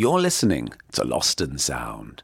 You're listening to Lost and Sound.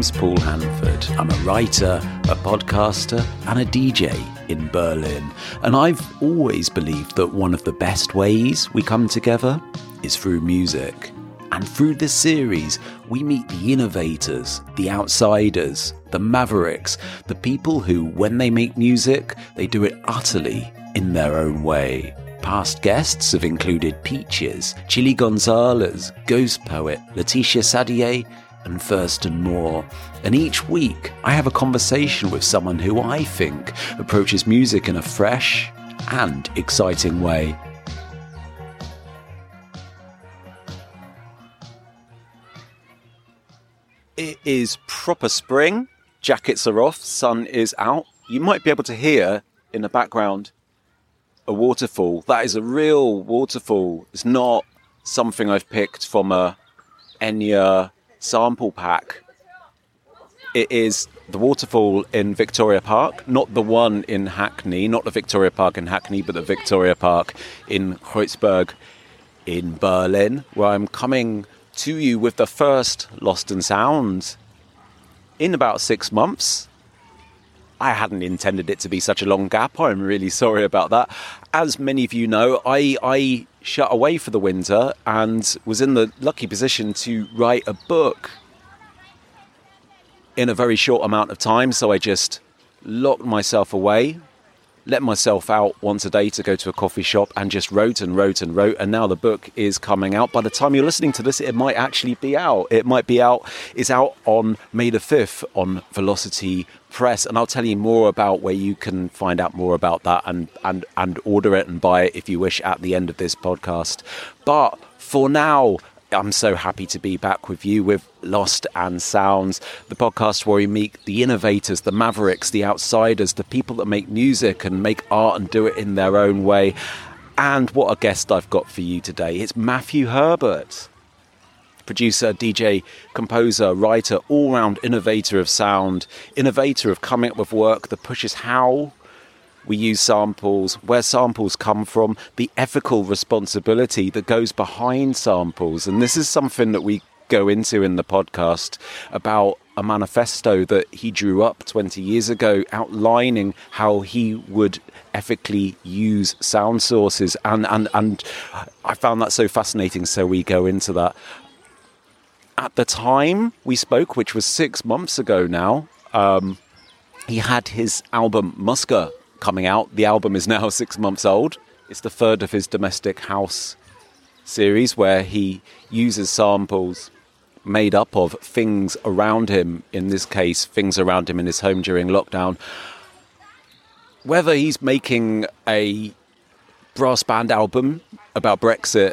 Name's Paul Hanford. I'm a writer, a podcaster, and a DJ in Berlin. And I've always believed that one of the best ways we come together is through music. And through this series, we meet the innovators, the outsiders, the mavericks, the people who, when they make music, they do it utterly in their own way. Past guests have included Peaches, Chilly Gonzales, Ghost Poet, Laetitia Sadier, and First and More. And each week, I have a conversation with someone who I think approaches music in a fresh and exciting way. It is proper spring. Jackets are off, sun is out. You might be able to hear in the background a waterfall. That is a real waterfall. It's not something I've picked from a Enya sample pack. It is the waterfall in Victoria Park, not the one in Hackney, not the Victoria Park in Hackney, but the Victoria Park in Kreuzberg in Berlin, where I'm coming to you with the first Lost and Sound in about six months. I hadn't intended it to be such a long gap. I'm really sorry about that. As many of you know, I, I shut away for the winter and was in the lucky position to write a book in a very short amount of time. So I just locked myself away, let myself out once a day to go to a coffee shop and just wrote and wrote and wrote. And now the book is coming out. By the time you're listening to this, it might actually be out. It might be out. It's out on May the 5th on Velocity Press. And I'll tell you more about where you can find out more about that and, and, and order it and buy it if you wish at the end of this podcast. But for now, I'm so happy to be back with you with Lost and Sounds, the podcast where we meet the innovators, the mavericks, the outsiders, the people that make music and make art and do it in their own way. And what a guest I've got for you today. It's Matthew Herbert. Producer, DJ, composer, writer, all round innovator of sound, innovator of coming up with work that pushes how we use samples, where samples come from, the ethical responsibility that goes behind samples. And this is something that we go into in the podcast about a manifesto that he drew up 20 years ago outlining how he would ethically use sound sources and and and I found that so fascinating so we go into that at the time we spoke which was 6 months ago now um, he had his album Musca coming out. The album is now six months old. It's the third of his Domestic House series where he uses samples made up of things around him, in this case, things around him in his home during lockdown. Whether he's making a brass band album about Brexit,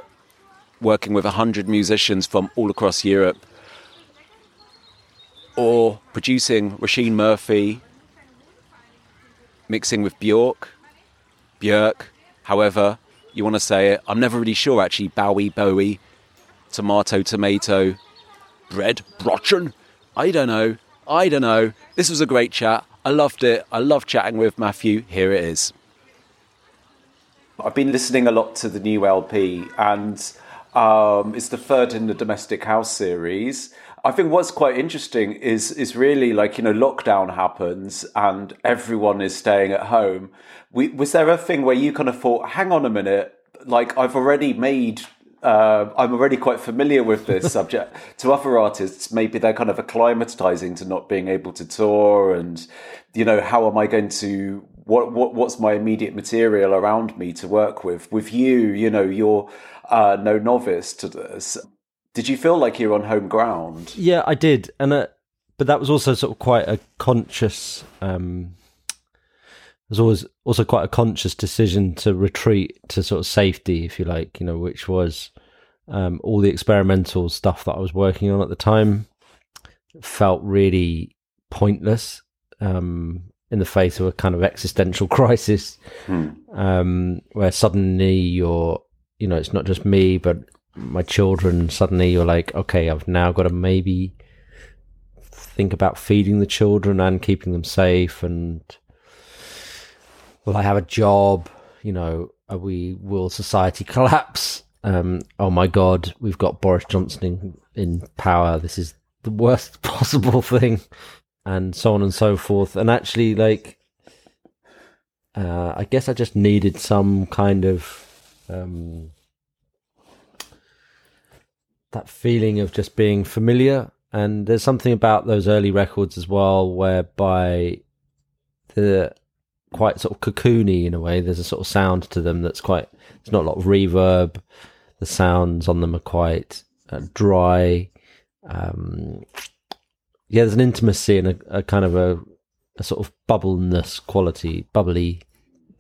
working with 100 musicians from all across Europe, or producing Róisín Murphy mixing with Bjork, Björk, however you want to say it. I'm never really sure actually. Bowie, Bowie, tomato, tomato, bread, brotchen. I don't know. I don't know. This was a great chat. I loved it. I love chatting with Matthew. Here it is. I've been listening a lot to the new LP, and um, it's the third in the Domestic House series. I think what's quite interesting is is really like you know lockdown happens and everyone is staying at home. We, was there a thing where you kind of thought, hang on a minute, like I've already made. Uh, I'm already quite familiar with this subject. to other artists, maybe they're kind of acclimatizing to not being able to tour, and you know, how am I going to what, what what's my immediate material around me to work with. With you, you know, you're uh, no novice to this. Did you feel like you're on home ground? Yeah, I did, and uh, but that was also sort of quite a conscious. Um, it was always also quite a conscious decision to retreat to sort of safety, if you like, you know, which was um, all the experimental stuff that I was working on at the time felt really pointless um, in the face of a kind of existential crisis, hmm. um, where suddenly you're, you know, it's not just me, but my children. Suddenly you're like, okay, I've now got to maybe think about feeding the children and keeping them safe, and will I have a job? You know, are we will society collapse? Um, oh my God, we've got Boris Johnson in, in power. This is the worst possible thing, and so on and so forth. And actually, like, uh, I guess I just needed some kind of um, that feeling of just being familiar. And there's something about those early records as well, whereby the quite sort of cocoony in a way. There's a sort of sound to them that's quite. There's not a lot of reverb. The sounds on them are quite uh, dry. Um, yeah, there's an intimacy and a, a kind of a, a, sort of bubbleness quality, bubbly,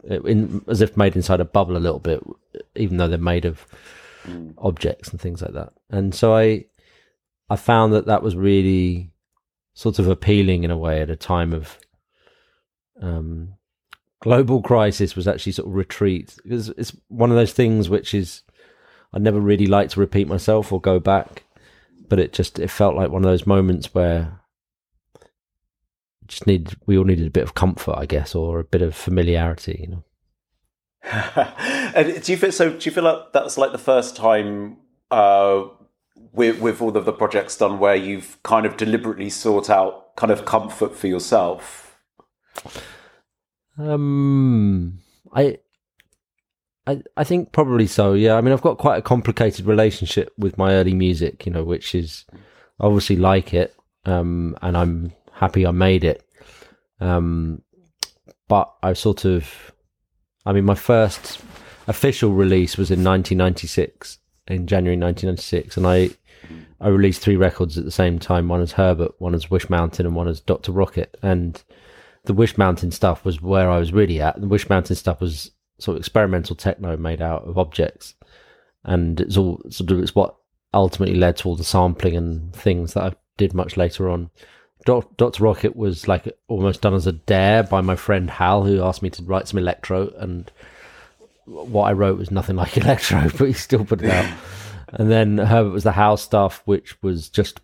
in, as if made inside a bubble a little bit, even though they're made of mm. objects and things like that. And so I, I found that that was really sort of appealing in a way at a time of um, global crisis was actually sort of retreat because it's one of those things which is I never really like to repeat myself or go back, but it just it felt like one of those moments where just need we all needed a bit of comfort, I guess, or a bit of familiarity, you know. and do you feel so? Do you feel like that's like the first time uh, with with all of the projects done where you've kind of deliberately sought out kind of comfort for yourself? Um, I I, I think probably so. Yeah, I mean, I've got quite a complicated relationship with my early music, you know, which is obviously like it, um, and I'm happy I made it. Um, but I sort of, I mean, my first official release was in 1996, in January 1996, and I I released three records at the same time. One as Herbert, one as Wishmountain, and one as Doctor Rockit. And the Wishmountain stuff was where I was really at. The Wishmountain stuff was sort of experimental techno made out of objects, and it's all sort of it's what ultimately led to all the sampling and things that I did much later on. Doctor Rockit was like almost done as a dare by my friend Hal, who asked me to write some electro, and what I wrote was nothing like electro, but he still put it out. and then Herbert was the house stuff, which was just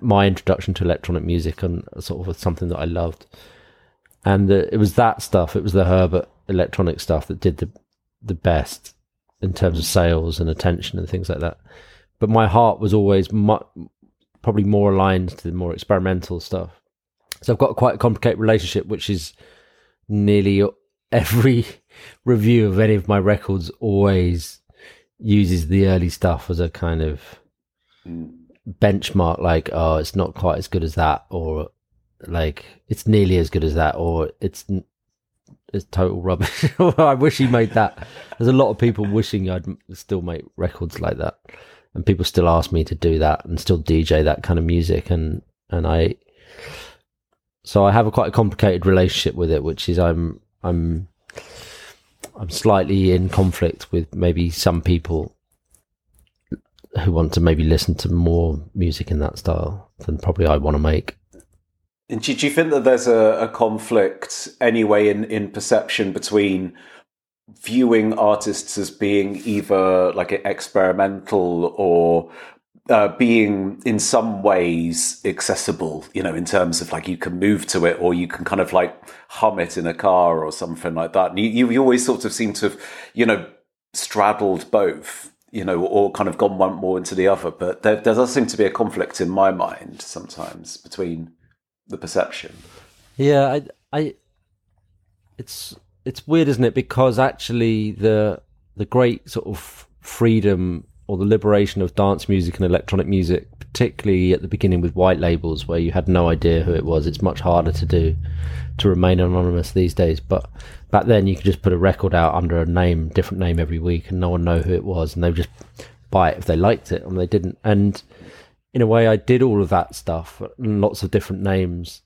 my introduction to electronic music and sort of something that I loved. And the, it was that stuff. It was the Herbert electronic stuff that did the the best in terms of sales and attention and things like that. But my heart was always mu- probably more aligned to the more experimental stuff. So I've got quite a complicated relationship, which is nearly every review of any of my records always uses the early stuff as a kind of benchmark. Like, oh, it's not quite as good as that, or like it's nearly as good as that, or it's it's total rubbish. I wish he made that. There's a lot of people wishing I'd still make records like that, and people still ask me to do that and still DJ that kind of music, and and I. So I have a quite a complicated relationship with it, which is I'm I'm I'm slightly in conflict with maybe some people who want to maybe listen to more music in that style than probably I want to make. And do, you think that there's a, a conflict anyway in, in perception between viewing artists as being either like experimental or uh, being in some ways accessible, you know, in terms of like you can move to it or you can kind of like hum it in a car or something like that. And you, you always sort of seem to have, you know, straddled both, you know, or kind of gone one more into the other. But there, there does seem to be a conflict in my mind sometimes between the perception. Yeah, I, I, it's it's weird, isn't it? Because actually, the the great sort of freedom or the liberation of dance music and electronic music, particularly at the beginning with white labels where you had no idea who it was. It's much harder to do to remain anonymous these days. But back then, you could just put a record out under a name, different name every week, and no one know who it was, and they would just buy it if they liked it, and they didn't. And in a way, I did all of that stuff, lots of different names,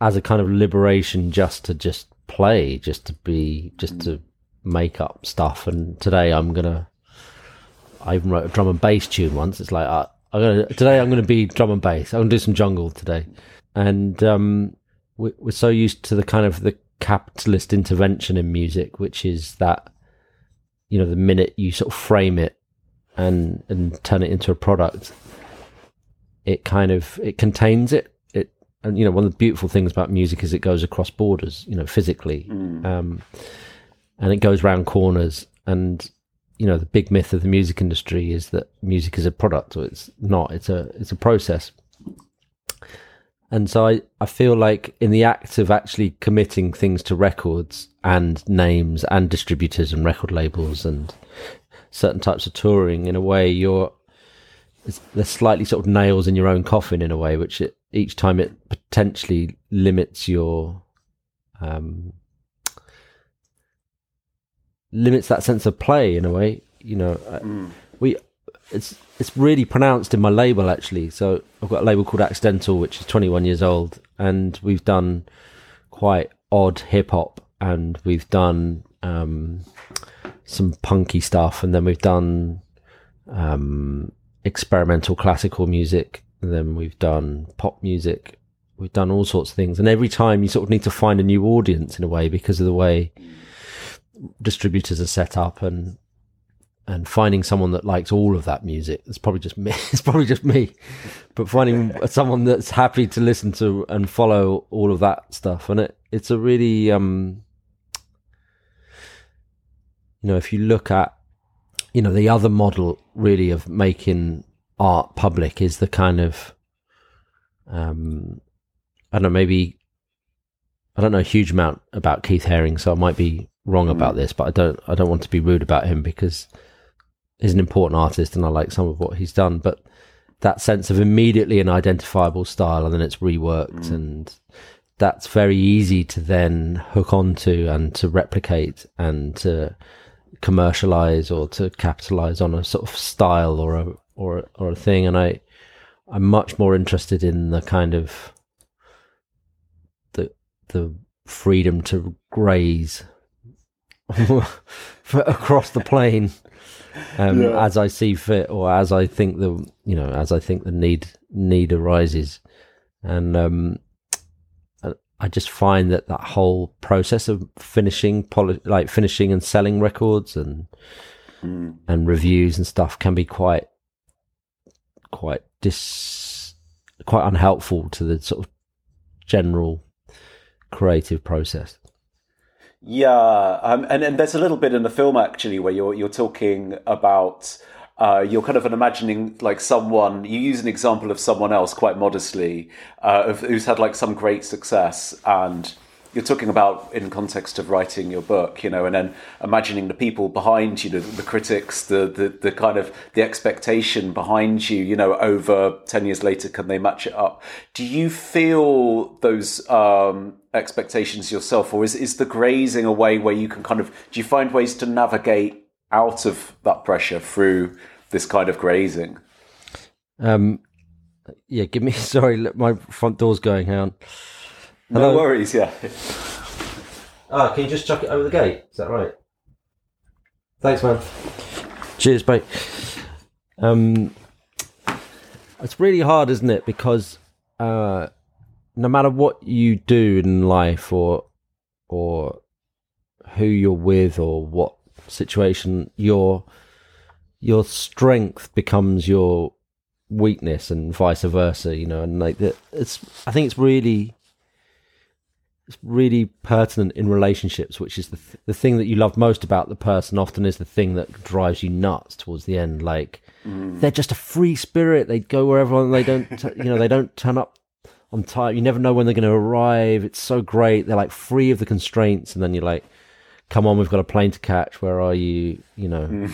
as a kind of liberation, just to just play, just to be, just to make up stuff. And today, I'm gonna. I even wrote a drum and bass tune once. It's like uh, I'm gonna today. I'm gonna be drum and bass. I'm gonna do some jungle today, and um, we're so used to the kind of the capitalist intervention in music, which is that you know the minute you sort of frame it and and turn it into a product, it kind of it contains it. And you know one of the beautiful things about music is it goes across borders, you know, physically, mm. um, and it goes round corners. And you know the big myth of the music industry is that music is a product, or it's not. It's a it's a process. And so I, I feel like in the act of actually committing things to records and names and distributors and record labels and certain types of touring, in a way, you're there's slightly sort of nails in your own coffin in a way, which it, each time it potentially limits your um, limits that sense of play in a way. You know, mm. we it's it's really pronounced in my label actually. So I've got a label called Accidental, which is 21 years old, and we've done quite odd hip hop, and we've done um, some punky stuff, and then we've done um, experimental classical music, and then we've done pop music. We've done all sorts of things, and every time you sort of need to find a new audience in a way because of the way distributors are set up and and finding someone that likes all of that music it's probably just me it's probably just me. But finding someone that's happy to listen to and follow all of that stuff. And it it's a really um you know if you look at you know the other model really of making art public is the kind of um i don't know maybe i don't know a huge amount about keith haring so i might be wrong about mm. this but i don't i don't want to be rude about him because he's an important artist and I like some of what he's done, but that sense of immediately an identifiable style and then it's reworked mm. and that's very easy to then hook onto and to replicate and to commercialize or to capitalize on a sort of style or a or or a thing and I I'm much more interested in the kind of the the freedom to graze across the plane um, yeah. as I see fit or as I think the you know as I think the need need arises, and um, I just find that that whole process of finishing poli- like finishing and selling records and mm. and reviews and stuff can be quite quite dis quite unhelpful to the sort of general creative process. Yeah, um, and and there's a little bit in the film actually where you're you're talking about uh, you're kind of an imagining like someone you use an example of someone else quite modestly uh, who's had like some great success and you're talking about in context of writing your book, you know, and then imagining the people behind you, the, the critics, the, the, the kind of the expectation behind you, you know, over 10 years later, can they match it up? Do you feel those um, expectations yourself, or is, is the grazing a way where you can kind of, do you find ways to navigate out of that pressure through this kind of grazing? Um, yeah, give me, sorry, my front door's going, on. Hello? No worries, yeah. Ah, can you just chuck it over the gate? Is that right? Thanks, man. Cheers, mate. Um, it's really hard, isn't it? Because uh, no matter what you do in life, or or who you're with, or what situation, your your strength becomes your weakness, and vice versa. You know, and like that. It's. I think it's really it's really pertinent in relationships, which is the th- the thing that you love most about the person. Often is the thing that drives you nuts towards the end. Like mm. they're just a free spirit; they go wherever they don't, t- you know, they don't turn up on time. You never know when they're going to arrive. It's so great. They're like free of the constraints, and then you're like, come on, we've got a plane to catch. Where are you? You know,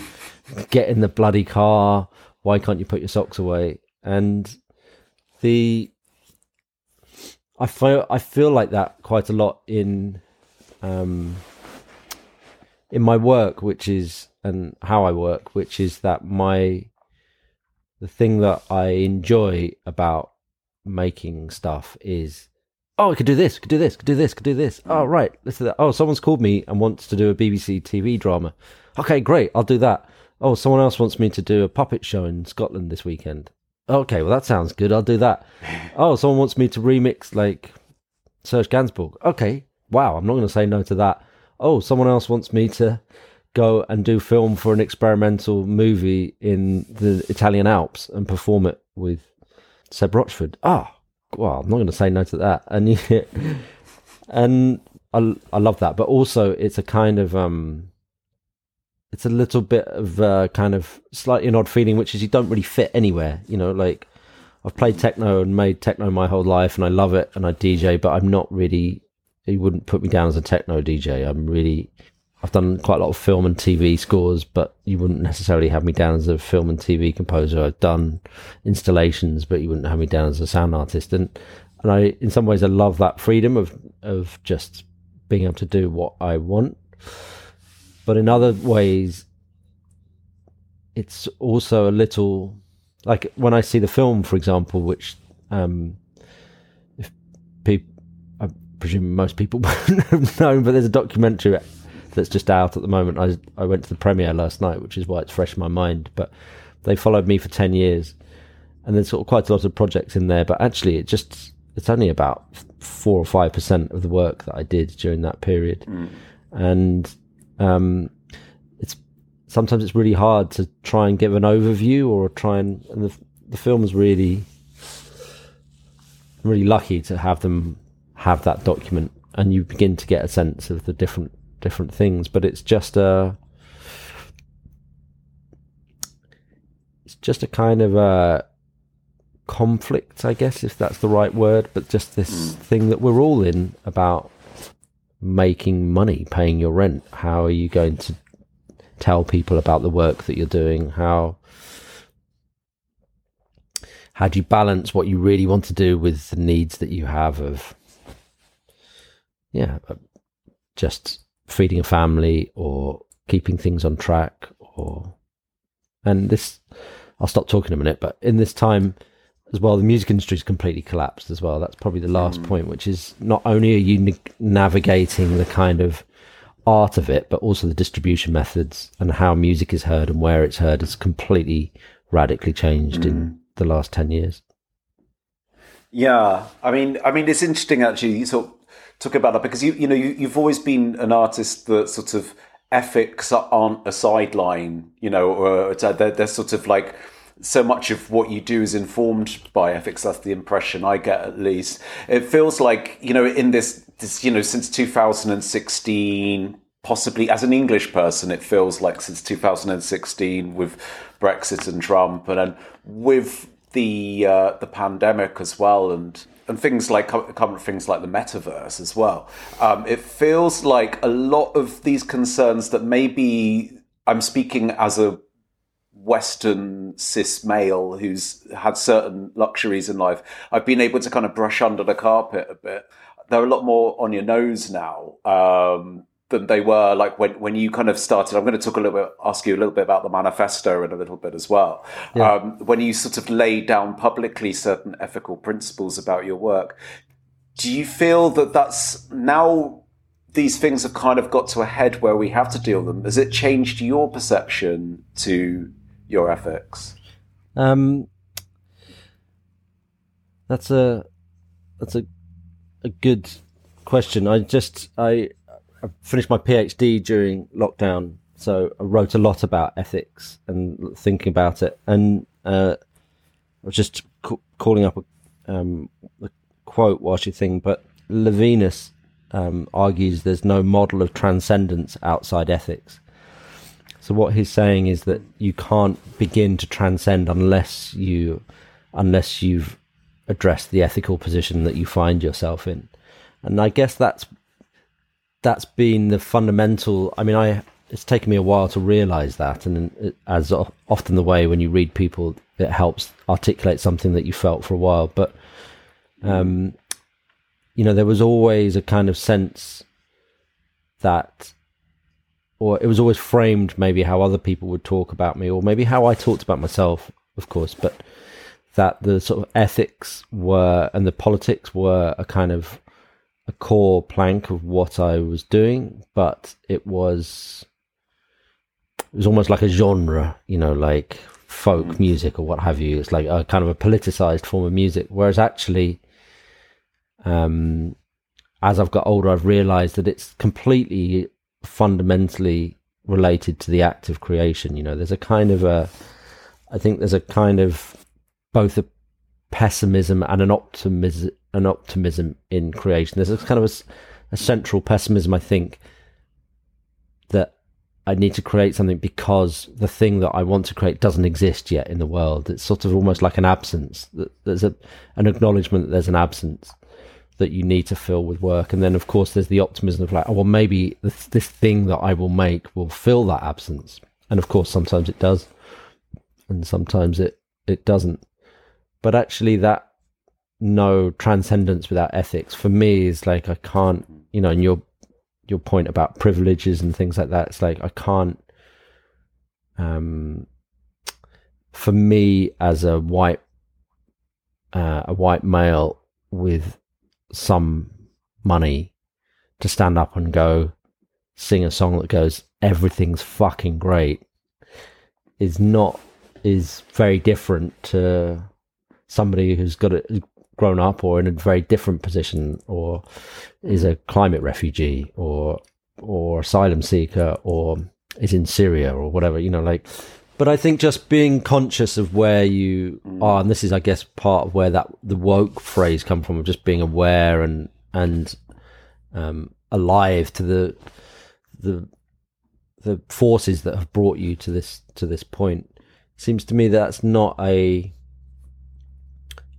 get in the bloody car. Why can't you put your socks away? And the I feel I feel like that quite a lot in um, in my work, which is and how I work, which is that my the thing that I enjoy about making stuff is oh, I could do this, could do this, could do this, could do this. Oh, right, let's do that. Oh, someone's called me and wants to do a BBC TV drama. Okay, great, I'll do that. Oh, someone else wants me to do a puppet show in Scotland this weekend. Okay, well that sounds good. I'll do that. Oh, someone wants me to remix like Serge Gainsbourg. Okay, wow, I'm not going to say no to that. Oh, someone else wants me to go and do film for an experimental movie in the Italian Alps and perform it with Seb Rochford. Ah, oh, well, I'm not going to say no to that. And and I I love that, but also it's a kind of um it's a little bit of a kind of slightly an odd feeling, which is you don't really fit anywhere. You know, like I've played techno and made techno my whole life, and I love it, and I DJ, but I'm not really. You wouldn't put me down as a techno DJ. I'm really. I've done quite a lot of film and TV scores, but you wouldn't necessarily have me down as a film and TV composer. I've done installations, but you wouldn't have me down as a sound artist. And and I, in some ways, I love that freedom of of just being able to do what I want but in other ways, it's also a little like when I see the film, for example, which um, if people, I presume most people won't have known, but there's a documentary that's just out at the moment. I I went to the premiere last night, which is why it's fresh in my mind. But they followed me for ten years, and there's sort of quite a lot of projects in there. But actually, it just it's only about four or five percent of the work that I did during that period, mm. and um, it's sometimes it's really hard to try and give an overview or try and, and the, the film is really really lucky to have them have that document and you begin to get a sense of the different different things but it's just a it's just a kind of a conflict i guess if that's the right word but just this mm. thing that we're all in about making money, paying your rent? How are you going to tell people about the work that you're doing? How how do you balance what you really want to do with the needs that you have of yeah, just feeding a family or keeping things on track or and this I'll stop talking a minute, but in this time as well. The music industry's completely collapsed as well. That's probably the last mm. point, which is not only are you navigating the kind of art of it, but also the distribution methods and how music is heard and where it's heard has completely radically changed mm. in the last 10 years. Yeah. I mean, I mean, it's interesting actually. You sort of talk about that because you, you know, you, you've always been an artist that sort of ethics aren't a sideline, you know, or they're, they're sort of like, so much of what you do is informed by ethics. That's the impression I get, at least. It feels like you know, in this, this you know, since 2016, possibly as an English person, it feels like since 2016 with Brexit and Trump, and then with the uh, the pandemic as well, and and things like current things like the metaverse as well. Um, it feels like a lot of these concerns that maybe I'm speaking as a Western cis male who's had certain luxuries in life, I've been able to kind of brush under the carpet a bit. They're a lot more on your nose now um, than they were like when, when you kind of started. I'm going to talk a little bit, ask you a little bit about the manifesto in a little bit as well. Yeah. Um, when you sort of laid down publicly certain ethical principles about your work, do you feel that that's now these things have kind of got to a head where we have to deal with them? Has it changed your perception to your ethics? Um, that's a that's a a good question. I just I, I finished my PhD during lockdown, so I wrote a lot about ethics and thinking about it. And uh, I was just ca- calling up a, um, a quote while she think, but Levinas um, argues there's no model of transcendence outside ethics. So what he's saying is that you can't begin to transcend unless you unless you've addressed the ethical position that you find yourself in. And I guess that's that's been the fundamental. I mean, I it's taken me a while to realize that, and as often the way when you read people, it helps articulate something that you felt for a while. But um, you know, there was always a kind of sense that, or it was always framed maybe how other people would talk about me, or maybe how I talked about myself, of course, but that the sort of ethics were and the politics were a kind of a core plank of what I was doing, but it was it was almost like a genre, you know, like folk mm. music or what have you. It's like a kind of a politicized form of music, whereas actually, um, as I've got older, I've realized that it's completely fundamentally related to the act of creation. You know, there's a kind of a, I think there's a kind of both a pessimism and an optimism, an optimism in creation. There's a kind of a, a central pessimism, I think, that I need to create something because the thing that I want to create doesn't exist yet in the world. It's sort of almost like an absence. There's a, an acknowledgement that there's an absence that you need to fill with work. And then, of course, there's the optimism of like, oh, well, maybe this, this thing that I will make will fill that absence. And of course, sometimes it does, and sometimes it, it doesn't. But actually, that no transcendence without ethics for me is like I can't, you know, and your your point about privileges and things like that. It's like I can't. Um, for me, as a white uh, a white male with some money to stand up and go sing a song that goes everything's fucking great is not is very different to somebody who's got it grown up or in a very different position or is a climate refugee or or asylum seeker or is in Syria or whatever you know like but I think just being conscious of where you mm. are, and this is, I guess, part of where that the woke phrase come from, of just being aware and and um, alive to the the the forces that have brought you to this to this point. Seems to me that's not a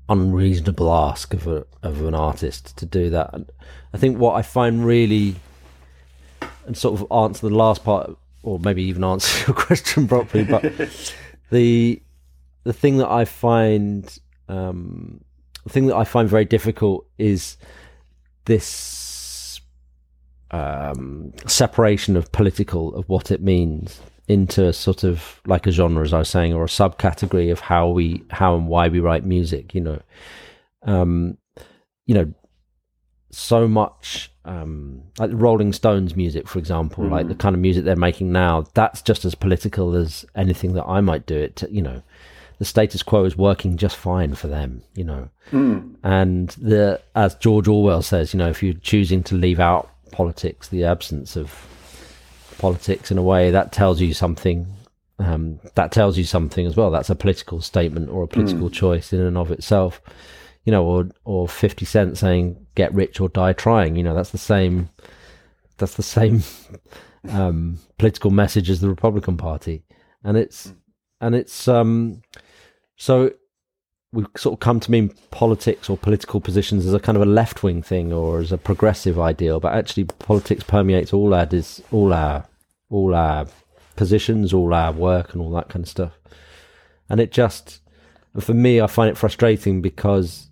unreasonable ask of a of an artist to do that. And I think what I find really and sort of answer the last part or maybe even answer your question properly. But the the thing that I find um, the thing that I find very difficult is this um, separation of political of what it means into sort of like a genre, as I was saying, or a subcategory of how we how and why we write music. You know, um, you know, so much um, like the Rolling Stones music, for example, mm. like the mm. kind of music they're making now, that's just as political as anything that I might do it. To, you know, the status quo is working just fine for them. You know, mm. and the as George Orwell says, you know, if you're choosing to leave out politics, the absence of politics in a way that tells you something. Um, that tells you something as well. That's a political statement or a political mm. choice in and of itself you know, or or Fifty Cent saying "Get rich or die trying." You know, that's the same. That's the same um, political message as the Republican Party, and it's and it's um, so we've sort of come to mean politics or political positions as a kind of a left wing thing or as a progressive ideal, but actually politics permeates all our dis, all our all our positions, all our work, and all that kind of stuff. And it just, for me, I find it frustrating because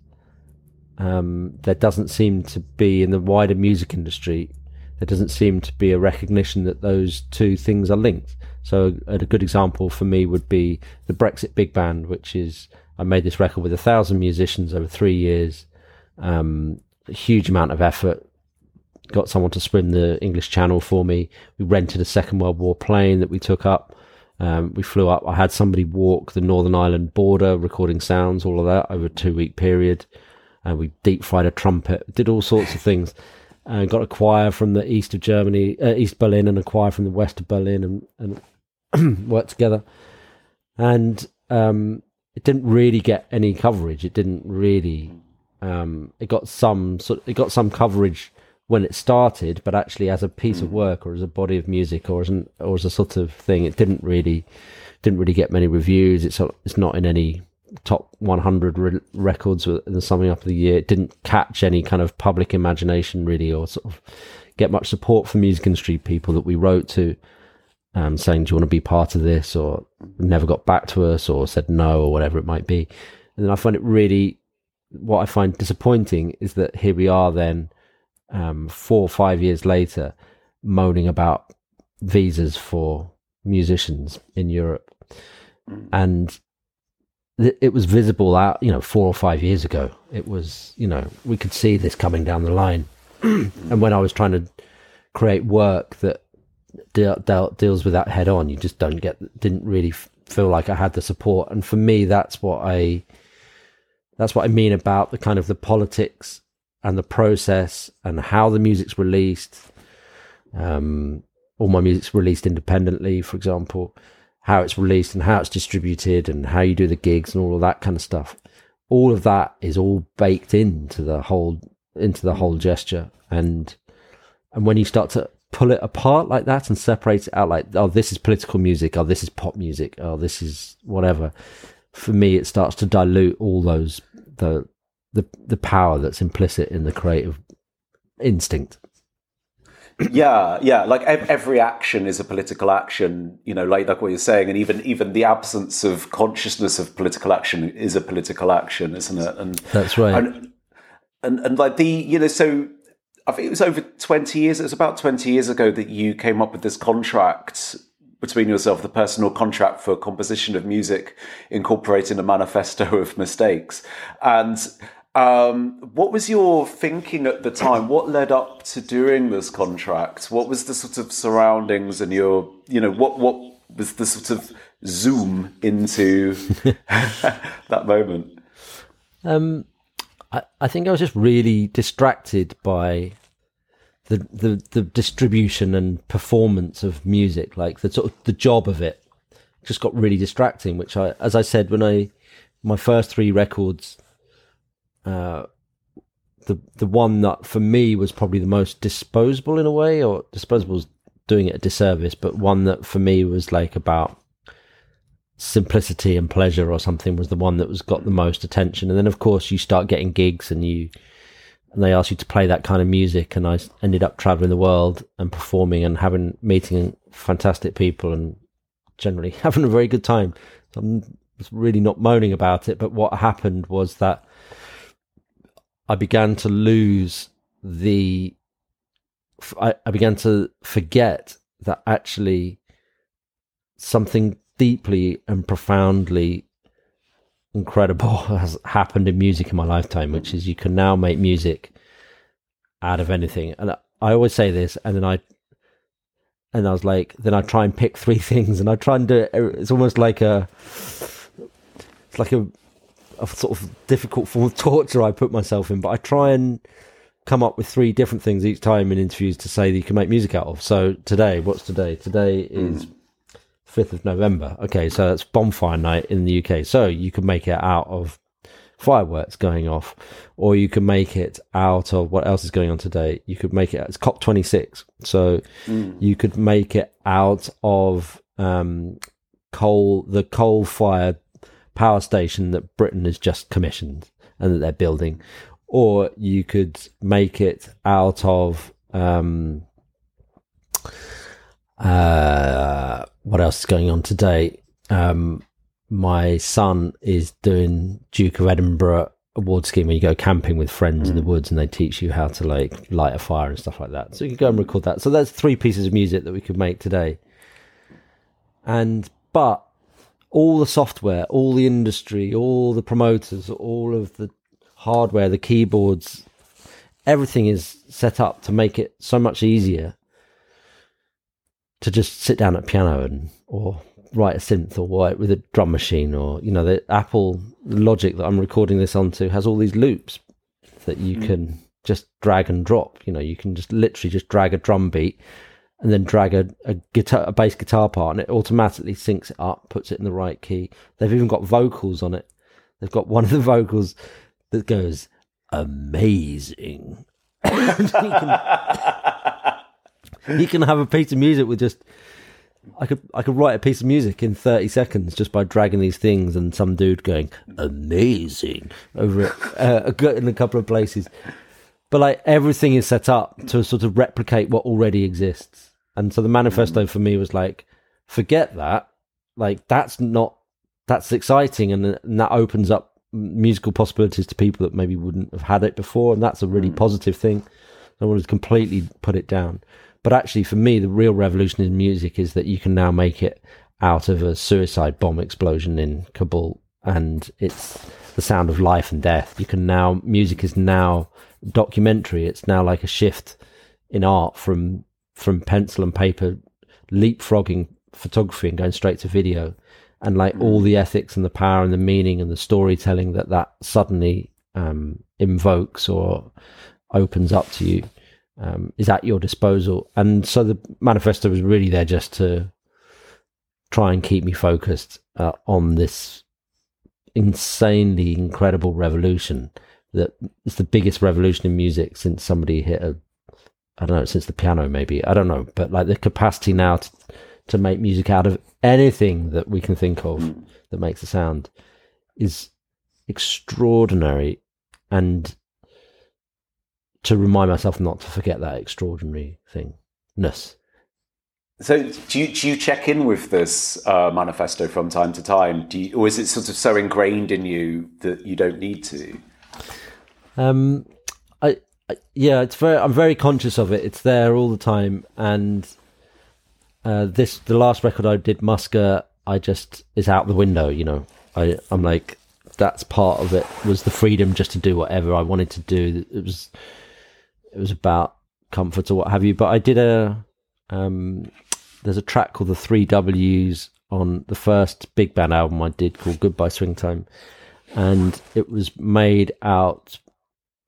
um, there doesn't seem to be in the wider music industry. There doesn't seem to be a recognition that those two things are linked. So, a good example for me would be the Brexit Big Band, which is I made this record with a thousand musicians over three years, um, a huge amount of effort. Got someone to swim the English Channel for me. We rented a Second World War plane that we took up. Um, we flew up. I had somebody walk the Northern Ireland border, recording sounds, all of that over a two week period and we deep fried a trumpet, did all sorts of things, and got a choir from the east of Germany, uh, East Berlin, and a choir from the west of Berlin, and, and worked together. And um, it didn't really get any coverage. It didn't really. Um, it got some sort. It got some coverage when it started, but actually, as a piece mm. of work or as a body of music or as an, or as a sort of thing, it didn't really didn't really get many reviews. It's it's not in any top 100 re- records in the summing up of the year. It didn't catch any kind of public imagination really, or sort of get much support from music industry people that we wrote to, um, saying, "Do you want to be part of this?" or never got back to us, or said no, or whatever it might be. And then I find it really, what I find disappointing is that here we are then, um, four or five years later, moaning about visas for musicians in Europe, and it was visible out, you know, four or five years ago. It was, you know, we could see this coming down the line. and when I was trying to create work that de- de- deals with that head on, you just don't get, didn't really f- feel like I had the support. And for me, that's what I, that's what I mean about the kind of the politics and the process and how the music's released. Um, all my music's released independently, for example how it's released and how it's distributed and how you do the gigs and all of that kind of stuff. All of that is all baked into the whole into the whole gesture. And and when you start to pull it apart like that and separate it out like, oh, this is political music, oh, this is pop music, oh, this is whatever. For me, it starts to dilute all those the the the power that's implicit in the creative instinct. Yeah yeah like every action is a political action you know like like what you're saying and even even the absence of consciousness of political action is a political action isn't it? And that's right. and and, and like the you know so i think it was over 20 years it was about 20 years ago that you came up with this contract between yourself the personal contract for composition of music incorporating a manifesto of mistakes and um, what was your thinking at the time? What led up to doing this contract? What was the sort of surroundings and your, you know, what what was the sort of zoom into that moment? Um, I, I think I was just really distracted by the, the the distribution and performance of music, like the sort of the job of it, just got really distracting. Which I, as I said, when I my first three records uh, the the one that for me was probably the most disposable in a way, or disposable is doing it a disservice, but one that for me was like about simplicity and pleasure or something was the one that was got the most attention. And then of course you start getting gigs and you and they ask you to play that kind of music and I ended up traveling the world and performing and having meeting fantastic people and generally having a very good time. So I'm really not moaning about it, but what happened was that I began to lose the. I, I began to forget that actually something deeply and profoundly incredible has happened in music in my lifetime, which is you can now make music out of anything. And I always say this, and then I, and I was like, then I try and pick three things, and I try and do it. It's almost like a, it's like a a sort of difficult form of torture I put myself in, but I try and come up with three different things each time in interviews to say that you can make music out of. So today, what's today? Today is mm. 5th of November. Okay, so that's bonfire night in the UK. So you can make it out of fireworks going off, or you can make it out of what else is going on today. You could make it, it's COP26. So mm. you could make it out of um, coal, the coal fired power station that Britain has just commissioned and that they're building, or you could make it out of um, uh, what else is going on today? Um, my son is doing Duke of Edinburgh award scheme where you go camping with friends mm. in the mm. woods and they teach you how to like light a fire and stuff like that. So you can go and record that. So that's three pieces of music that we could make today. And but all the software, all the industry, all the promoters, all of the hardware, the keyboards, everything is set up to make it so much easier to just sit down at piano and or write a synth or write with a drum machine or you know the Apple Logic that I'm recording this onto has all these loops that you mm. can just drag and drop. You know, you can just literally just drag a drum beat and then drag a, a guitar, a bass guitar part, and it automatically syncs it up, puts it in the right key. They've even got vocals on it. They've got one of the vocals that goes amazing. you, can, you can have a piece of music with just I could I could write a piece of music in thirty seconds just by dragging these things and some dude going amazing over it uh, in a couple of places, but like everything is set up to sort of replicate what already exists. And so the manifesto mm. for me was like, forget that. Like that's not that's exciting, and, and that opens up musical possibilities to people that maybe wouldn't have had it before, and that's a really mm. positive thing. I wanted to completely put it down. But actually, for me, the real revolution in music is that you can now make it out of a suicide bomb explosion in Kabul, and it's the sound of life and death. You can now, music is now documentary. It's now like a shift in art from from pencil and paper, leapfrogging photography and going straight to video, and like all the ethics and the power and the meaning and the storytelling that that suddenly um, invokes or opens up to you um, is at your disposal. And so the manifesto was really there just to try and keep me focused uh, on this insanely incredible revolution that it's the biggest revolution in music since somebody hit a I don't know since the piano maybe. I don't know. But like the capacity now to, to make music out of anything that we can think of that makes a sound is extraordinary. And to remind myself not to forget that extraordinary thingness So, do you, do you check in with this uh, manifesto from time to time? Do you, or is it sort of so ingrained in you that you don't need to? Um, yeah, it's very. I'm very conscious of it. It's there all the time, and uh, this the last record I did, Musca. I just is out the window. You know, I I'm like that's part of it was the freedom just to do whatever I wanted to do. It was it was about comfort or what have you. But I did a um, there's a track called the Three Ws on the first big band album I did called Goodbye Swing Time, and it was made out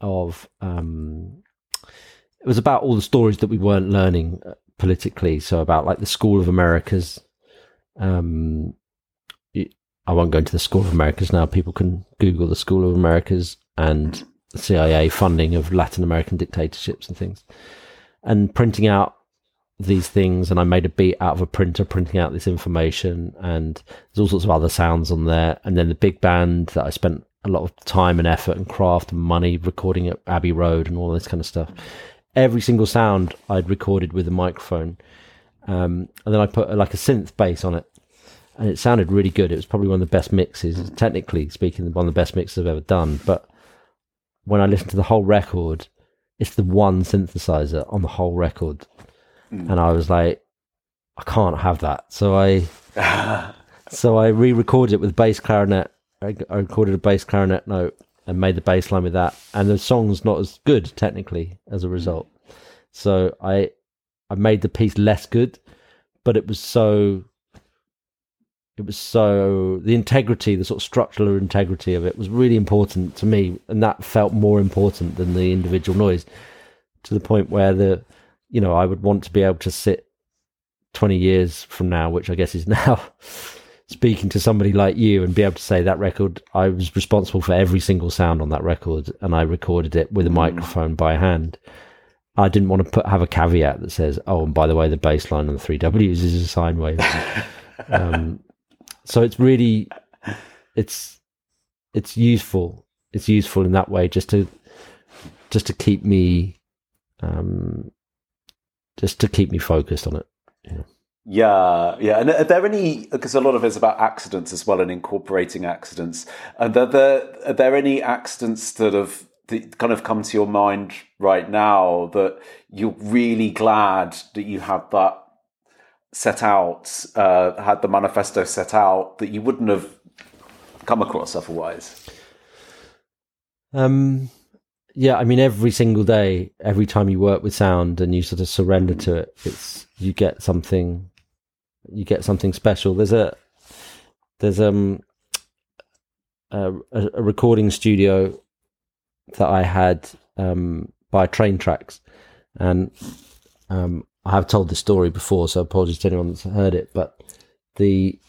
of um, it was about all the stories that we weren't learning uh, politically. So about like the School of Americas. Um, I won't go into the School of Americas now. People can Google the School of Americas and the CIA funding of Latin American dictatorships and things, and printing out these things. And I made a beat out of a printer, printing out this information. And there's all sorts of other sounds on there. And then the big band that I spent a lot of time and effort and craft and money recording at Abbey Road and all this kind of stuff. Every single sound I'd recorded with a microphone. Um, and then I put like a synth bass on it and it sounded really good. It was probably one of the best mixes, technically speaking, one of the best mixes I've ever done. But when I listened to the whole record, it's the one synthesizer on the whole record, and I was like, I can't have that. So I, so I re-recorded it with bass clarinet. I, recorded a bass clarinet note and made the bass line with that, and the song's not as good technically as a result. So I, I made the piece less good, but it was so it was so the integrity, the sort of structural integrity of it was really important to me, and that felt more important than the individual noise. To the point where the, you know, I would want to be able to sit twenty years from now, which I guess is now, speaking to somebody like you and be able to say that record, I was responsible for every single sound on that record, and I recorded it with a microphone by hand. I didn't want to put have a caveat that says, "Oh, and by the way, the bass line on the three Ws is a sine wave." um, so it's really it's it's useful it's useful in that way just to just to keep me um just to keep me focused on it yeah Yeah, yeah. And are there any? Because a lot of it's about accidents as well, and incorporating accidents. And are there are there any accidents that have that kind of come to your mind right now that you're really glad that you had that set out, uh, had the manifesto set out that you wouldn't have come across otherwise? Um, yeah, I mean, every single day, every time you work with sound and you sort of surrender to it, it's you get something, you get something special. There's a there's um a, a recording studio that I had um by train tracks, and um I have told this story before, so apologies to anyone that's heard it. But the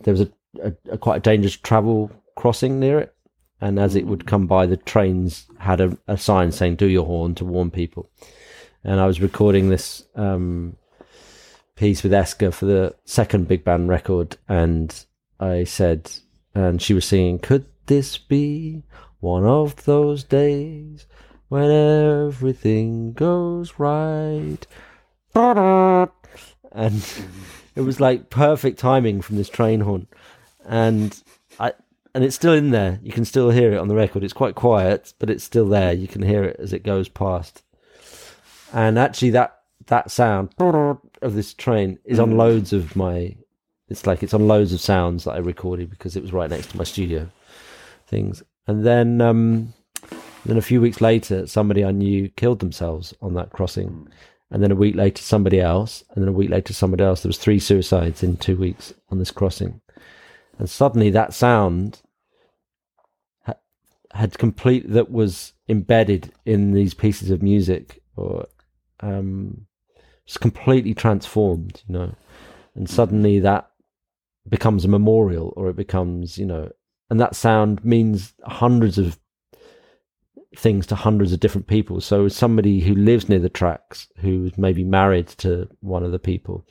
there was a, a, a quite a dangerous travel crossing near it, and as it would come by, the trains had a, a sign saying "Do your horn" to warn people. And I was recording this um, piece with Eska for the second big band record, and I said, and she was singing, "Could this be one of those days?" when everything goes right. And it was like perfect timing from this train horn. And I and it's still in there. You can still hear it on the record. It's quite quiet, but it's still there. You can hear it as it goes past. And actually that that sound of this train is on loads of my it's like it's on loads of sounds that I recorded because it was right next to my studio things. And then um then a few weeks later somebody I knew killed themselves on that crossing. And then a week later somebody else, and then a week later somebody else. There was three suicides in two weeks on this crossing. And suddenly that sound ha- had complete that was embedded in these pieces of music or um just completely transformed, you know. And suddenly that becomes a memorial or it becomes, you know, and that sound means hundreds of things to hundreds of different people. So somebody who lives near the tracks, who's maybe married to one of the people,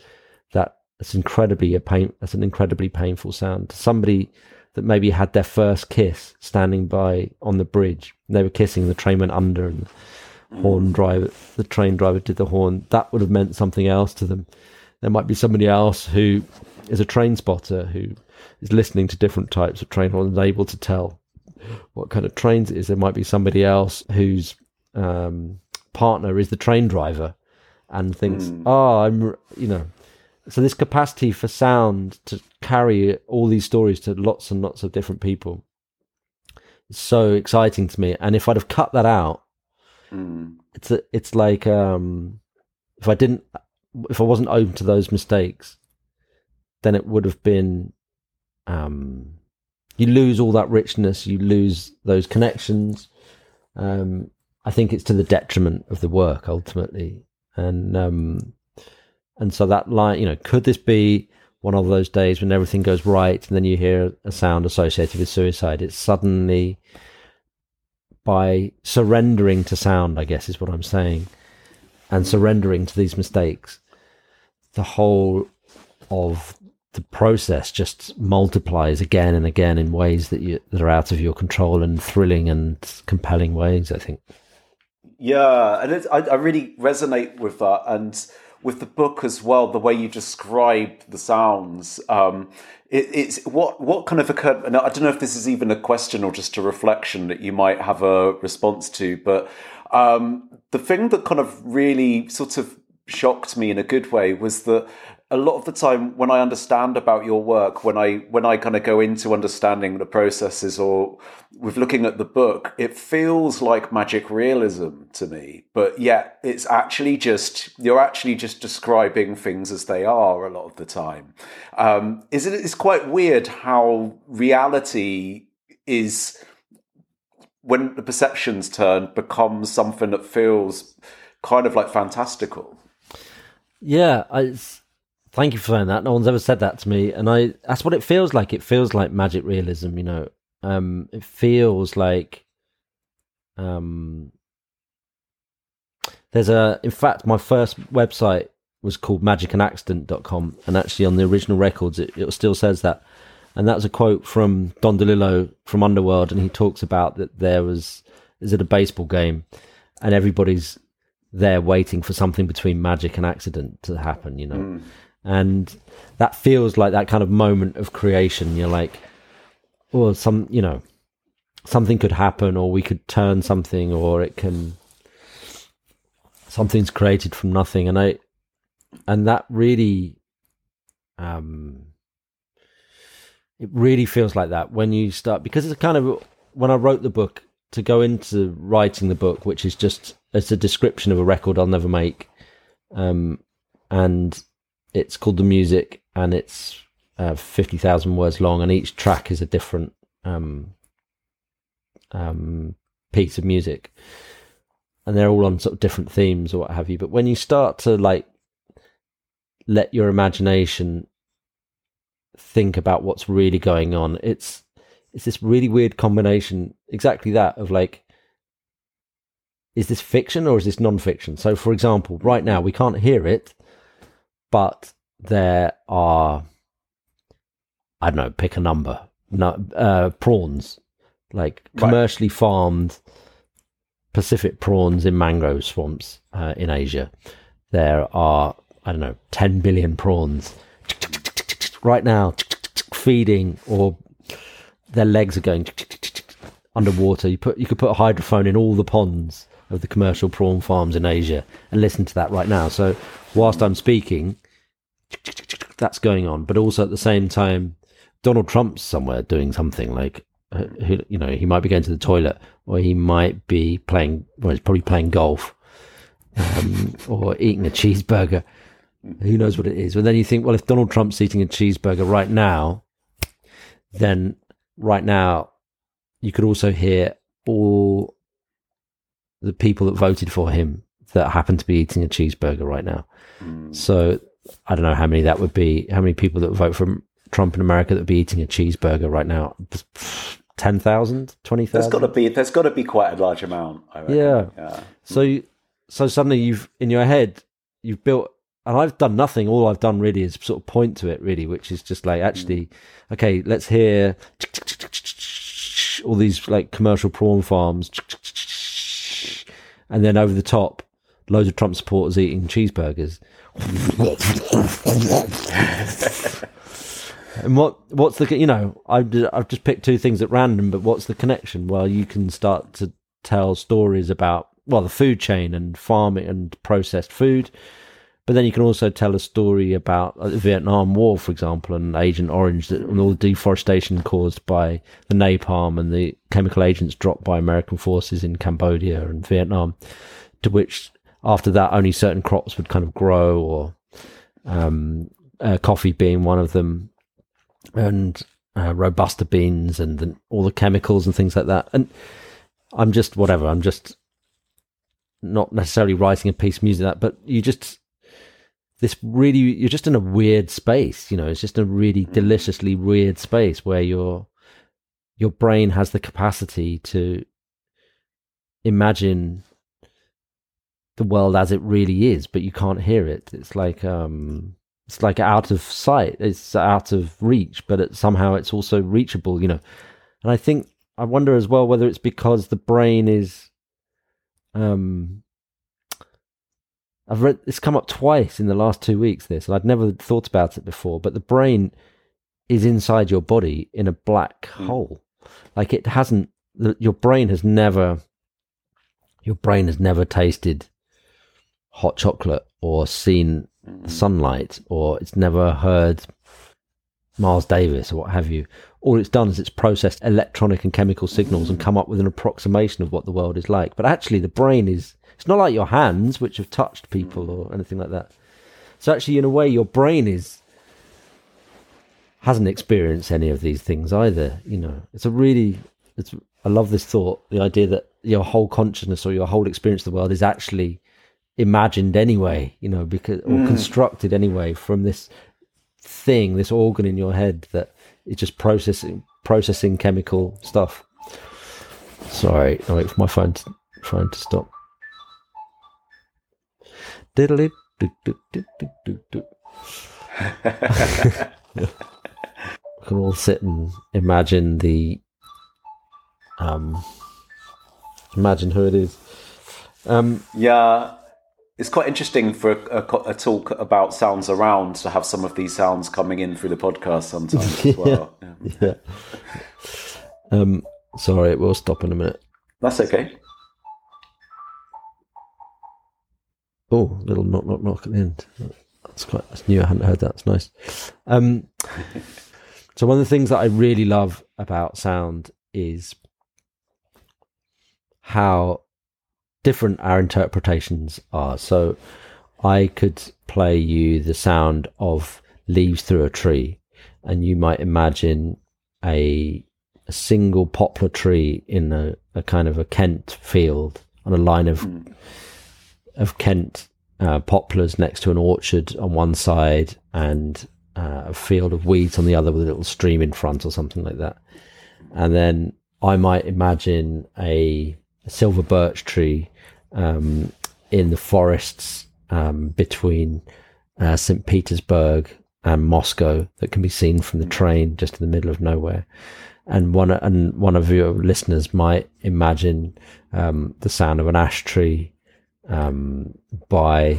that that's incredibly a pain. That's an incredibly painful sound. To somebody that maybe had their first kiss standing by on the bridge, they were kissing, the train went under, and horn mm. driver, the train driver did the horn. That would have meant something else to them. There might be somebody else who is a train spotter who is listening to different types of train horns and able to tell what kind of trains it is. There might be somebody else whose um, partner is the train driver and thinks, "Oh, I'm," you know. So this capacity for sound to carry all these stories to lots and lots of different people is so exciting to me. And if I'd have cut that out, Mm. it's a, it's like um, if I didn't, if I wasn't open to those mistakes, then it would have been um, you lose all that richness, you lose those connections. Um, I think it's to the detriment of the work ultimately, and um, and so that line, you know, could this be one of those days when everything goes right, and then you hear a sound associated with suicide? It's suddenly by surrendering to sound, I guess is what I'm saying, and surrendering to these mistakes, the whole of the process just multiplies again and again in ways that you that are out of your control and thrilling and compelling ways. I think. Yeah, and I, I really resonate with that, and with the book as well. The way you describe the sounds, um, it, it's what what kind of occurred. And I don't know if this is even a question or just a reflection that you might have a response to, but um, the thing that kind of really sort of shocked me in a good way was that a lot of the time when I understand about your work, when I when I kind of go into understanding the processes or with looking at the book, it feels like magic realism to me. But yet it's actually just you're actually just describing things as they are a lot of the time. Um, is it? It's quite weird how reality is when the perceptions turn becomes something that feels kind of like fantastical. Yeah, I, it's- thank you for saying that. No one's ever said that to me, and I that's what it feels like. It feels like magic realism. You know, um, it feels like um, there's a. In fact, my first website was called magicandaccident.com, and actually on the original records, it, it still says that. And that's a quote from Don DeLillo from Underworld, and he talks about that there was is it a baseball game, and everybody's there waiting for something between magic and accident to happen, you know. And that feels like that kind of moment of creation. You're like, or some, you know, something could happen, or we could turn something, or it can, something's created from nothing. And I, and that really, um, it really feels like that when you start, because it's kind of, when I wrote the book, to go into writing the book, which is just it's a description of a record I'll never make, um, and it's called the music, and it's uh, fifty thousand words long, and each track is a different um, um, piece of music, and they're all on sort of different themes or what have you. But when you start to like let your imagination think about what's really going on, it's it's this really weird combination exactly that of like is this fiction or is this non-fiction so for example right now we can't hear it but there are i don't know pick a number no, uh, prawns like Right. commercially farmed Pacific prawns in mangrove swamps uh, in Asia. There are I don't know ten billion prawns right now feeding, or their legs are going underwater. You put you could put a hydrophone in all the ponds of the commercial prawn farms in Asia and listen to that right now. So whilst I'm speaking, that's going on, but also at the same time, Donald Trump's somewhere doing something like, uh, you know, he might be going to the toilet, or he might be playing. Well, he's probably playing golf, um, or eating a cheeseburger. Who knows what it is? But then you think, well, if Donald Trump's eating a cheeseburger right now, then right now you could also hear all the people that voted for him that happen to be eating a cheeseburger right now. Mm. So I don't know how many that would be. How many people that vote for Trump in America that would be eating a cheeseburger right now? 10,000, 20,000? There's got to be there's got to be quite a large amount. Yeah. yeah. So so suddenly you've in your head you've built and I've done nothing. All I've done really is sort of point to it, really, which is just like actually, mm. okay, let's hear all these like commercial prawn farms, and then over the top, loads of Trump supporters eating cheeseburgers. and what what's the you know I've I've just picked two things at random, but what's the connection? Well, you can start to tell stories about well the food chain and farming and processed food but then you can also tell a story about the Vietnam War, for example, and Agent Orange, and all the deforestation caused by the napalm and the chemical agents dropped by American forces in Cambodia and Vietnam, to which after that only certain crops would kind of grow, or um, uh, coffee being one of them, and uh, robusta beans and the, all the chemicals and things like that. And I'm just whatever. I'm just not necessarily writing a piece of music that, but you just this really you're just in a weird space you know it's just a really mm. deliciously weird space where your your brain has the capacity to imagine the world as it really is but you can't hear it it's like um it's like out of sight it's out of reach but it, somehow it's also reachable you know and i think i wonder as well whether it's because the brain is um I've read it's come up twice in the last two weeks. This and I'd never thought about it before. But the brain is inside your body in a black mm. hole. Like it hasn't. Your brain has never. Your brain has never tasted hot chocolate or seen mm. sunlight or it's never heard Miles Davis or what have you. All it's done is it's processed electronic and chemical signals and come up with an approximation of what the world is like. But actually, the brain is it's not like your hands, which have touched people or anything like that. So actually, in a way, your brain is hasn't experienced any of these things either. You know, it's a really, it's. I love this thought, the idea that your whole consciousness or your whole experience of the world is actually imagined anyway. You know, because or mm. constructed anyway from this thing, this organ in your head that is just processing processing chemical stuff. Sorry, I wait for my phone to phone to stop. Diddly do do do do do do. we can all sit and imagine the um imagine who it is. Um, yeah, it's quite interesting for a, a, a, talk about sounds around to have some of these sounds coming in through the podcast sometimes as well. Yeah. yeah. Um, sorry, we'll stop in a minute. That's okay. Oh, little knock, knock, knock at the end. That's quite. That's new. I hadn't heard that. It's nice. Um, so one of the things that I really love about sound is how different our interpretations are. So I could play you the sound of leaves through a tree, and you might imagine a, a single poplar tree in a, a, kind of a Kent field on a line of mm of Kent uh, poplars next to an orchard on one side and uh, a field of wheat on the other with a little stream in front or something like that. And then I might imagine a, a silver birch tree um, in the forests um, between uh, St. Petersburg and Moscow that can be seen from the train just in the middle of nowhere. and one and one of your listeners might imagine um, the sound of an ash tree um, by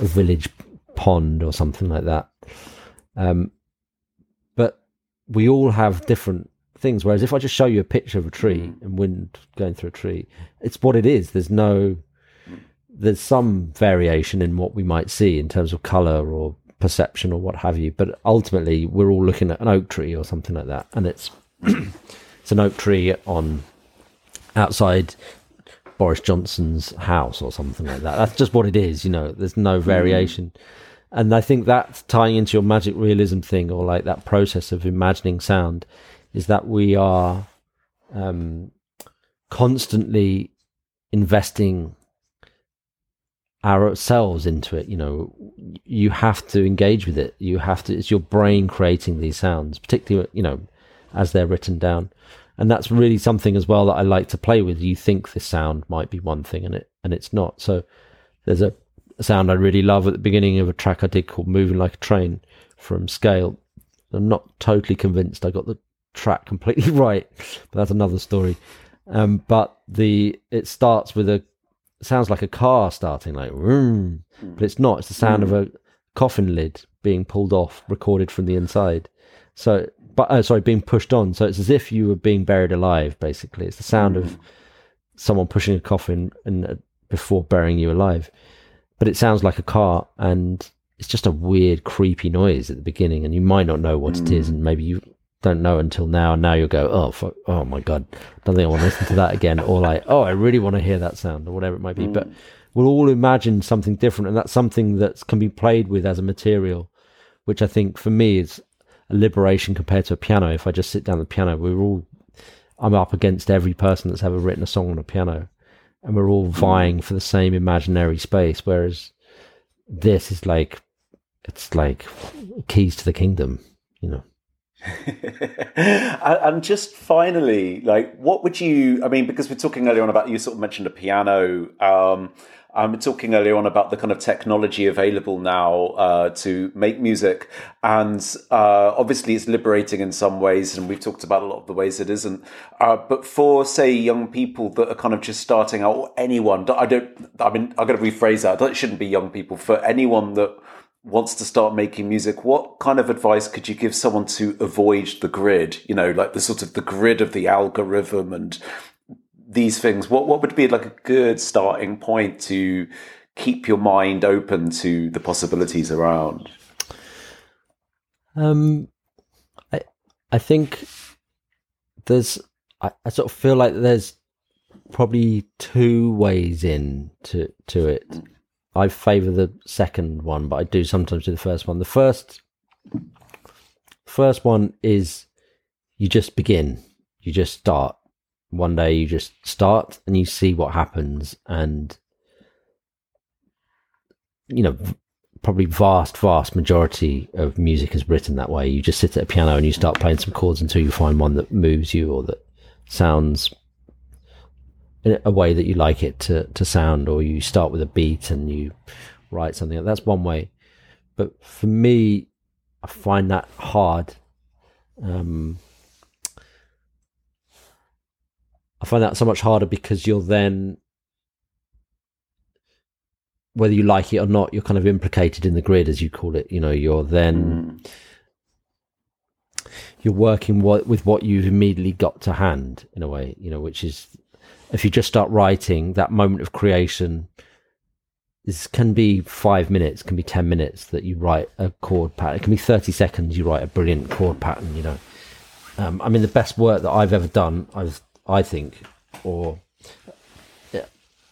a village pond or something like that. Um, but we all have different things. Whereas if I just show you a picture of a tree mm. and wind going through a tree, it's what it is. There's no, there's some variation in what we might see in terms of color or perception or what have you. But ultimately, we're all looking at an oak tree or something like that, and it's it's an oak tree on outside Boris Johnson's house or something like that. That's just what it is. You know, there's no mm. variation. Mm. And I think that's tying into your magic realism thing, or like that process of imagining sound, is that we are um, constantly investing ourselves into it. You know, you have to engage with it. You have to. It's your brain creating these sounds, particularly you know as they're written down, and that's really something as well that I like to play with. You think the sound might be one thing, and it and it's not. So there's a sound I really love at the beginning of a track I did called "Moving Like a Train" from Scale. I'm not totally convinced I got the track completely right, but that's another story. Um, but the it starts with a sounds like a car starting, like vroom, but it's not. It's the sound mm. of a coffin lid being pulled off, recorded from the inside. So, but uh, sorry, being pushed on. So it's as if you were being buried alive. Basically, it's the sound mm. of someone pushing a coffin and uh, before burying you alive. But it sounds like a car, and it's just a weird, creepy noise at the beginning, and you might not know what mm. it is, mm. and maybe you don't know until now, and now you'll go, oh, fuck, oh my god, don't think I want to listen to that again, or like, oh, I really want to hear that sound, or whatever it might be. Mm. But we'll all imagine something different, and that's something that can be played with as a material, which I think for me is a liberation compared to a piano. If I just sit down at the piano, we're all, I'm up against every person that's ever written a song on a piano, and we're all mm. vying for the same imaginary space. Whereas this is like, it's like keys to the kingdom, you know. and just finally, like, what would you? I mean, because we're talking earlier on about you sort of mentioned a piano. Um, I'm talking earlier on about the kind of technology available now uh, to make music, and uh, obviously it's liberating in some ways, and we've talked about a lot of the ways it isn't. Uh, but for say young people that are kind of just starting out, or anyone, I don't. I mean, I'm going to rephrase that. It shouldn't be young people. For anyone that wants to start making music, what kind of advice could you give someone to avoid the grid? You know, like the sort of the grid of the algorithm and these things. What what would be like a good starting point to keep your mind open to the possibilities around? Um, I I think there's I, I sort of feel like there's probably two ways in to to it. I favour the second one, but I do sometimes do the first one. The first first one is you just begin. You just start. One day you just start and you see what happens and you know probably vast vast majority of music is written that way. You just sit at a piano and you start playing some chords until you find one that moves you or that sounds a way that you like it to, to sound, or you start with a beat and you write something. That's one way. But for me, I find that hard. Um, I find that so much harder because you're then, whether you like it or not, you're kind of implicated in the grid, as you call it. You know, you're then. Mm. You're working with what you've immediately got to hand in a way, you know, which is if you just start writing, that moment of creation is can be five minutes, can be ten minutes that you write a chord pattern. It can be thirty seconds. You write a brilliant chord pattern. You know, um, I mean, the best work that I've ever done, I've, I think, or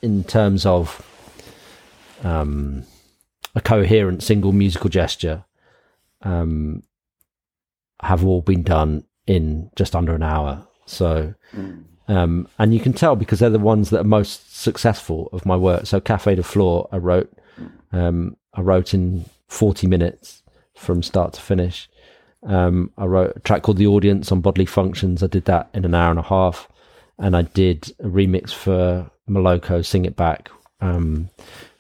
in terms of um, a coherent single musical gesture, um, have all been done in just under an hour. So. Mm um, and you can tell because they're the ones that are most successful of my work. So Cafe de Flore, I wrote, um, I wrote in 40 minutes from start to finish. Um, I wrote a track called The Audience on Bodily Functions. I did that in an hour and a half. And I did a remix for Moloko, Sing It Back, um,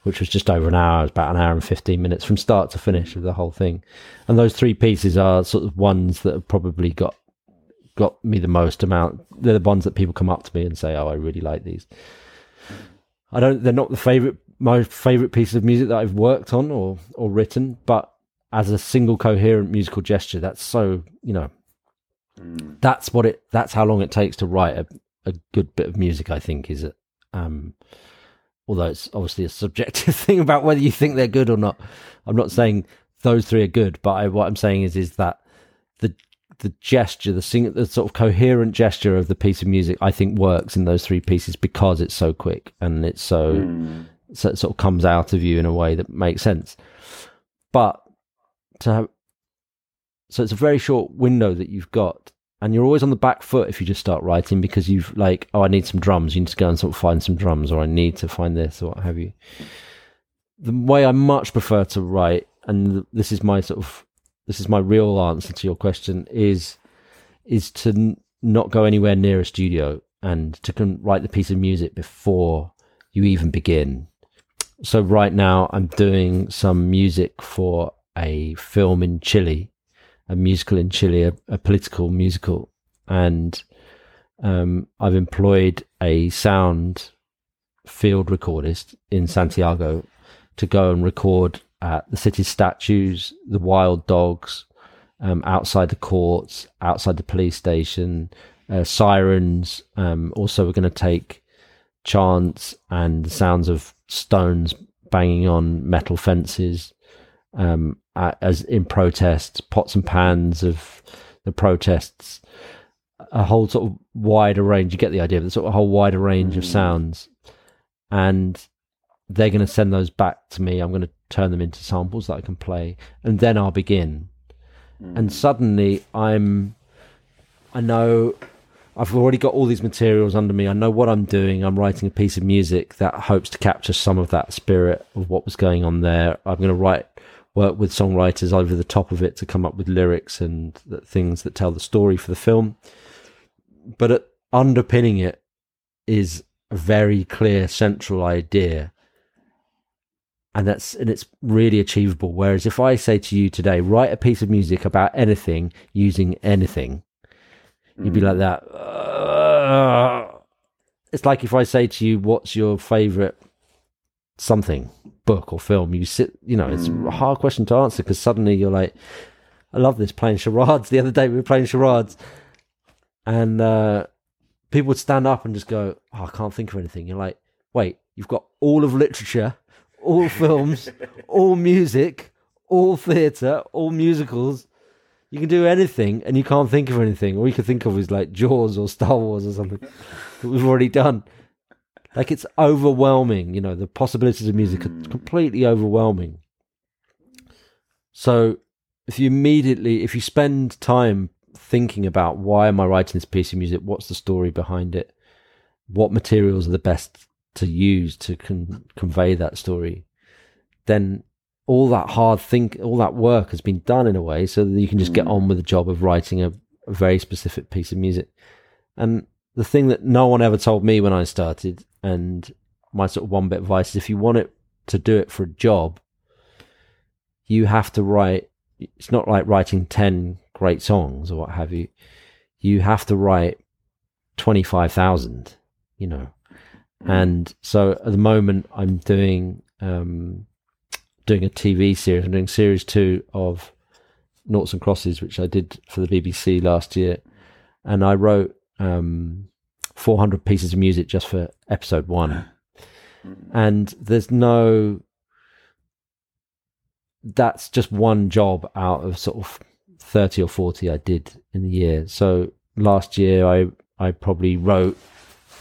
which was just over an hour. It was about an hour and 15 minutes from start to finish of the whole thing. And those three pieces are sort of ones that have probably got got me the most amount. They're the ones that people come up to me and say, "Oh, I really like these." I don't. They're not the favorite my favorite piece of music that I've worked on or or written, but as a single coherent musical gesture, that's so you know. Mm. That's what it. That's how long it takes to write a, a good bit of music. I think is it. Um, although it's obviously a subjective thing about whether you think they're good or not. I'm not saying those three are good, but I, what I'm saying is is that the the gesture, the sing, the sort of coherent gesture of the piece of music, I think works in those three pieces because it's so quick and it's so, mm. so it sort of comes out of you in a way that makes sense. But to have, so it's a very short window that you've got, and you're always on the back foot if you just start writing because you've like, oh, I need some drums. You need to go and sort of find some drums, or I need to find this, or what have you. The way I much prefer to write, and this is my sort of this is my real answer to your question is is to n- not go anywhere near a studio and to con- write the piece of music before you even begin. So right now I'm doing some music for a film in Chile, a musical in Chile, a, a political musical, and um, I've employed a sound field recordist in Santiago to go and record at the city statues, the wild dogs, um, outside the courts, outside the police station, uh, sirens. Um, also, we're going to take chants and the sounds of stones banging on metal fences um, as in protests, pots and pans of the protests, a whole sort of wider range. You get the idea, but sort of a whole wider range of mm. sounds, and they're going to send those back to me. I'm going to turn them into samples that I can play, and then I'll begin. Mm. And suddenly, I'm, I know, I've already got all these materials under me. I know what I'm doing. I'm writing a piece of music that hopes to capture some of that spirit of what was going on there. I'm going to write, work with songwriters over the top of it to come up with lyrics and things that tell the story for the film. But underpinning it is a very clear central idea and that's and it's really achievable. Whereas if I say to you today, write a piece of music about anything using anything, mm. you'd be like that. Uh, it's like if I say to you, "What's your favorite something book or film?" You sit, you know, it's mm. a hard question to answer because suddenly you're like, "I love this playing charades." The other day we were playing charades, and uh, people would stand up and just go, oh, "I can't think of anything." You're like, "Wait, you've got all of literature." All films, all music, all theatre, all musicals. You can do anything, and you can't think of anything. All you can think of is like Jaws or Star Wars or something that we've already done. Like it's overwhelming. You know, the possibilities of music are completely overwhelming. So, if you immediately, if you spend time thinking about why am I writing this piece of music, what's the story behind it, what materials are the best to use to con- convey that story, then all that hard think, all that work has been done in a way, so that you can just get mm. on with the job of writing a, a very specific piece of music. And the thing that no one ever told me when I started, and my sort of one bit advice is if you want it to do it for a job, you have to write. It's not like writing ten great songs or what have you. You have to write twenty five thousand. You know, and so at the moment, I'm doing um, doing a TV series. I'm doing series two of Noughts and Crosses, which I did for the BBC last year, and I wrote um, 400 pieces of music just for episode one. And there's no. That's just one job out of sort of 30 or 40 I did in the year. So last year, I I probably wrote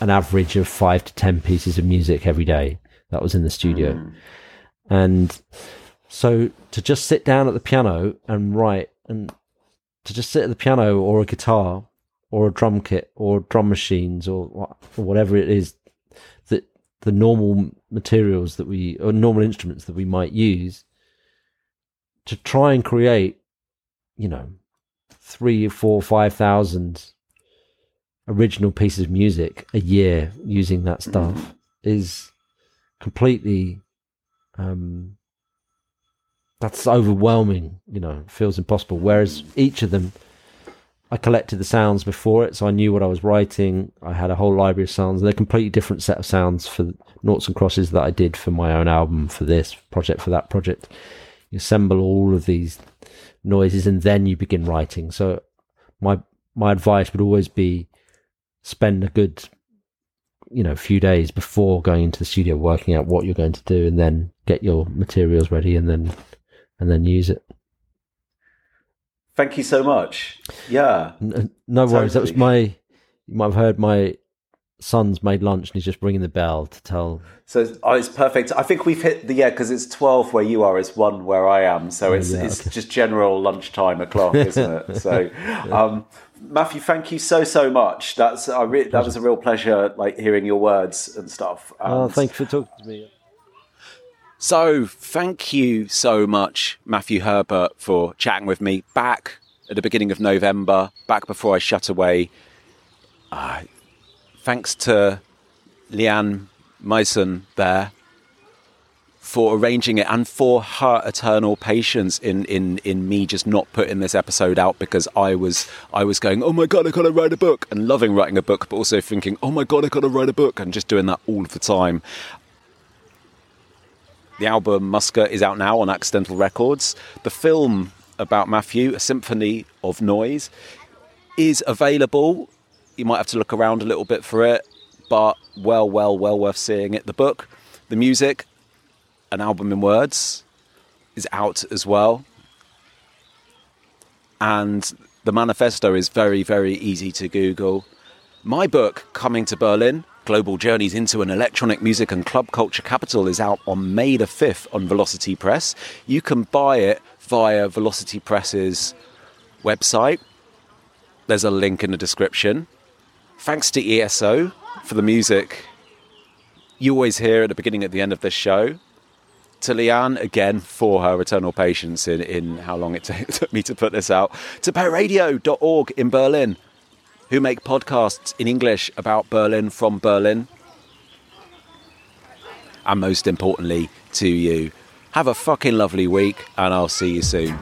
an average of five to ten pieces of music every day that was in the studio. Mm. And so to just sit down at the piano and write and to just sit at the piano or a guitar or a drum kit or drum machines or, or whatever it is that the normal materials that we or normal instruments that we might use to try and create, you know, three, four, five thousand original pieces of music a year using that stuff is completely um, that's overwhelming you know feels impossible whereas each of them I collected the sounds before it, so I knew what I was writing. I had a whole library of sounds. They're completely different set of sounds for noughts and crosses that I did for my own album, for this project, for that project. You assemble all of these noises and then you begin writing. So my my advice would always be spend a good you know few days before going into the studio working out what you're going to do and then get your materials ready and then and then use it. Thank you so much. Yeah. No, uh, no worries. That was my you might have heard my son's made lunch and he's just ringing the bell to tell so oh, it's perfect i think we've hit the yeah because it's 12 where you are it's 1 where i am so oh, it's, yeah, it's okay. just general lunchtime o'clock isn't it so yeah. um Matthew, thank you so so much. That's I re- that was a real pleasure, like hearing your words and stuff. And oh, thank you for talking to me. So, thank you so much, Matthew Herbert, for chatting with me back at the beginning of November, back before I shut away. Uh, thanks to Leanne Mason there for arranging it and for her eternal patience in in in me just not putting this episode out because I was I was going oh my god I gotta write a book and loving writing a book but also thinking oh my god I gotta write a book and just doing that all the time. The album Musca is out now on Accidental Records. The film about Matthew, A Symphony of Noise, is available. You might have to look around a little bit for it, but well, well, well worth seeing it. The book, the music, an album in words is out as well. And the manifesto is very, very easy to Google. My book, Coming to Berlin Global Journeys into an Electronic Music and Club Culture Capital, is out on May the 5th on Velocity Press. You can buy it via Velocity Press's website. There's a link in the description. Thanks to ESO for the music you always hear at the beginning at the end of this show to Leanne again for her eternal patience in, in how long it t- took me to put this out, to payradio.org in Berlin, who make podcasts in English about Berlin from Berlin. And most importantly, to you. Have a fucking lovely week, and I'll see you soon.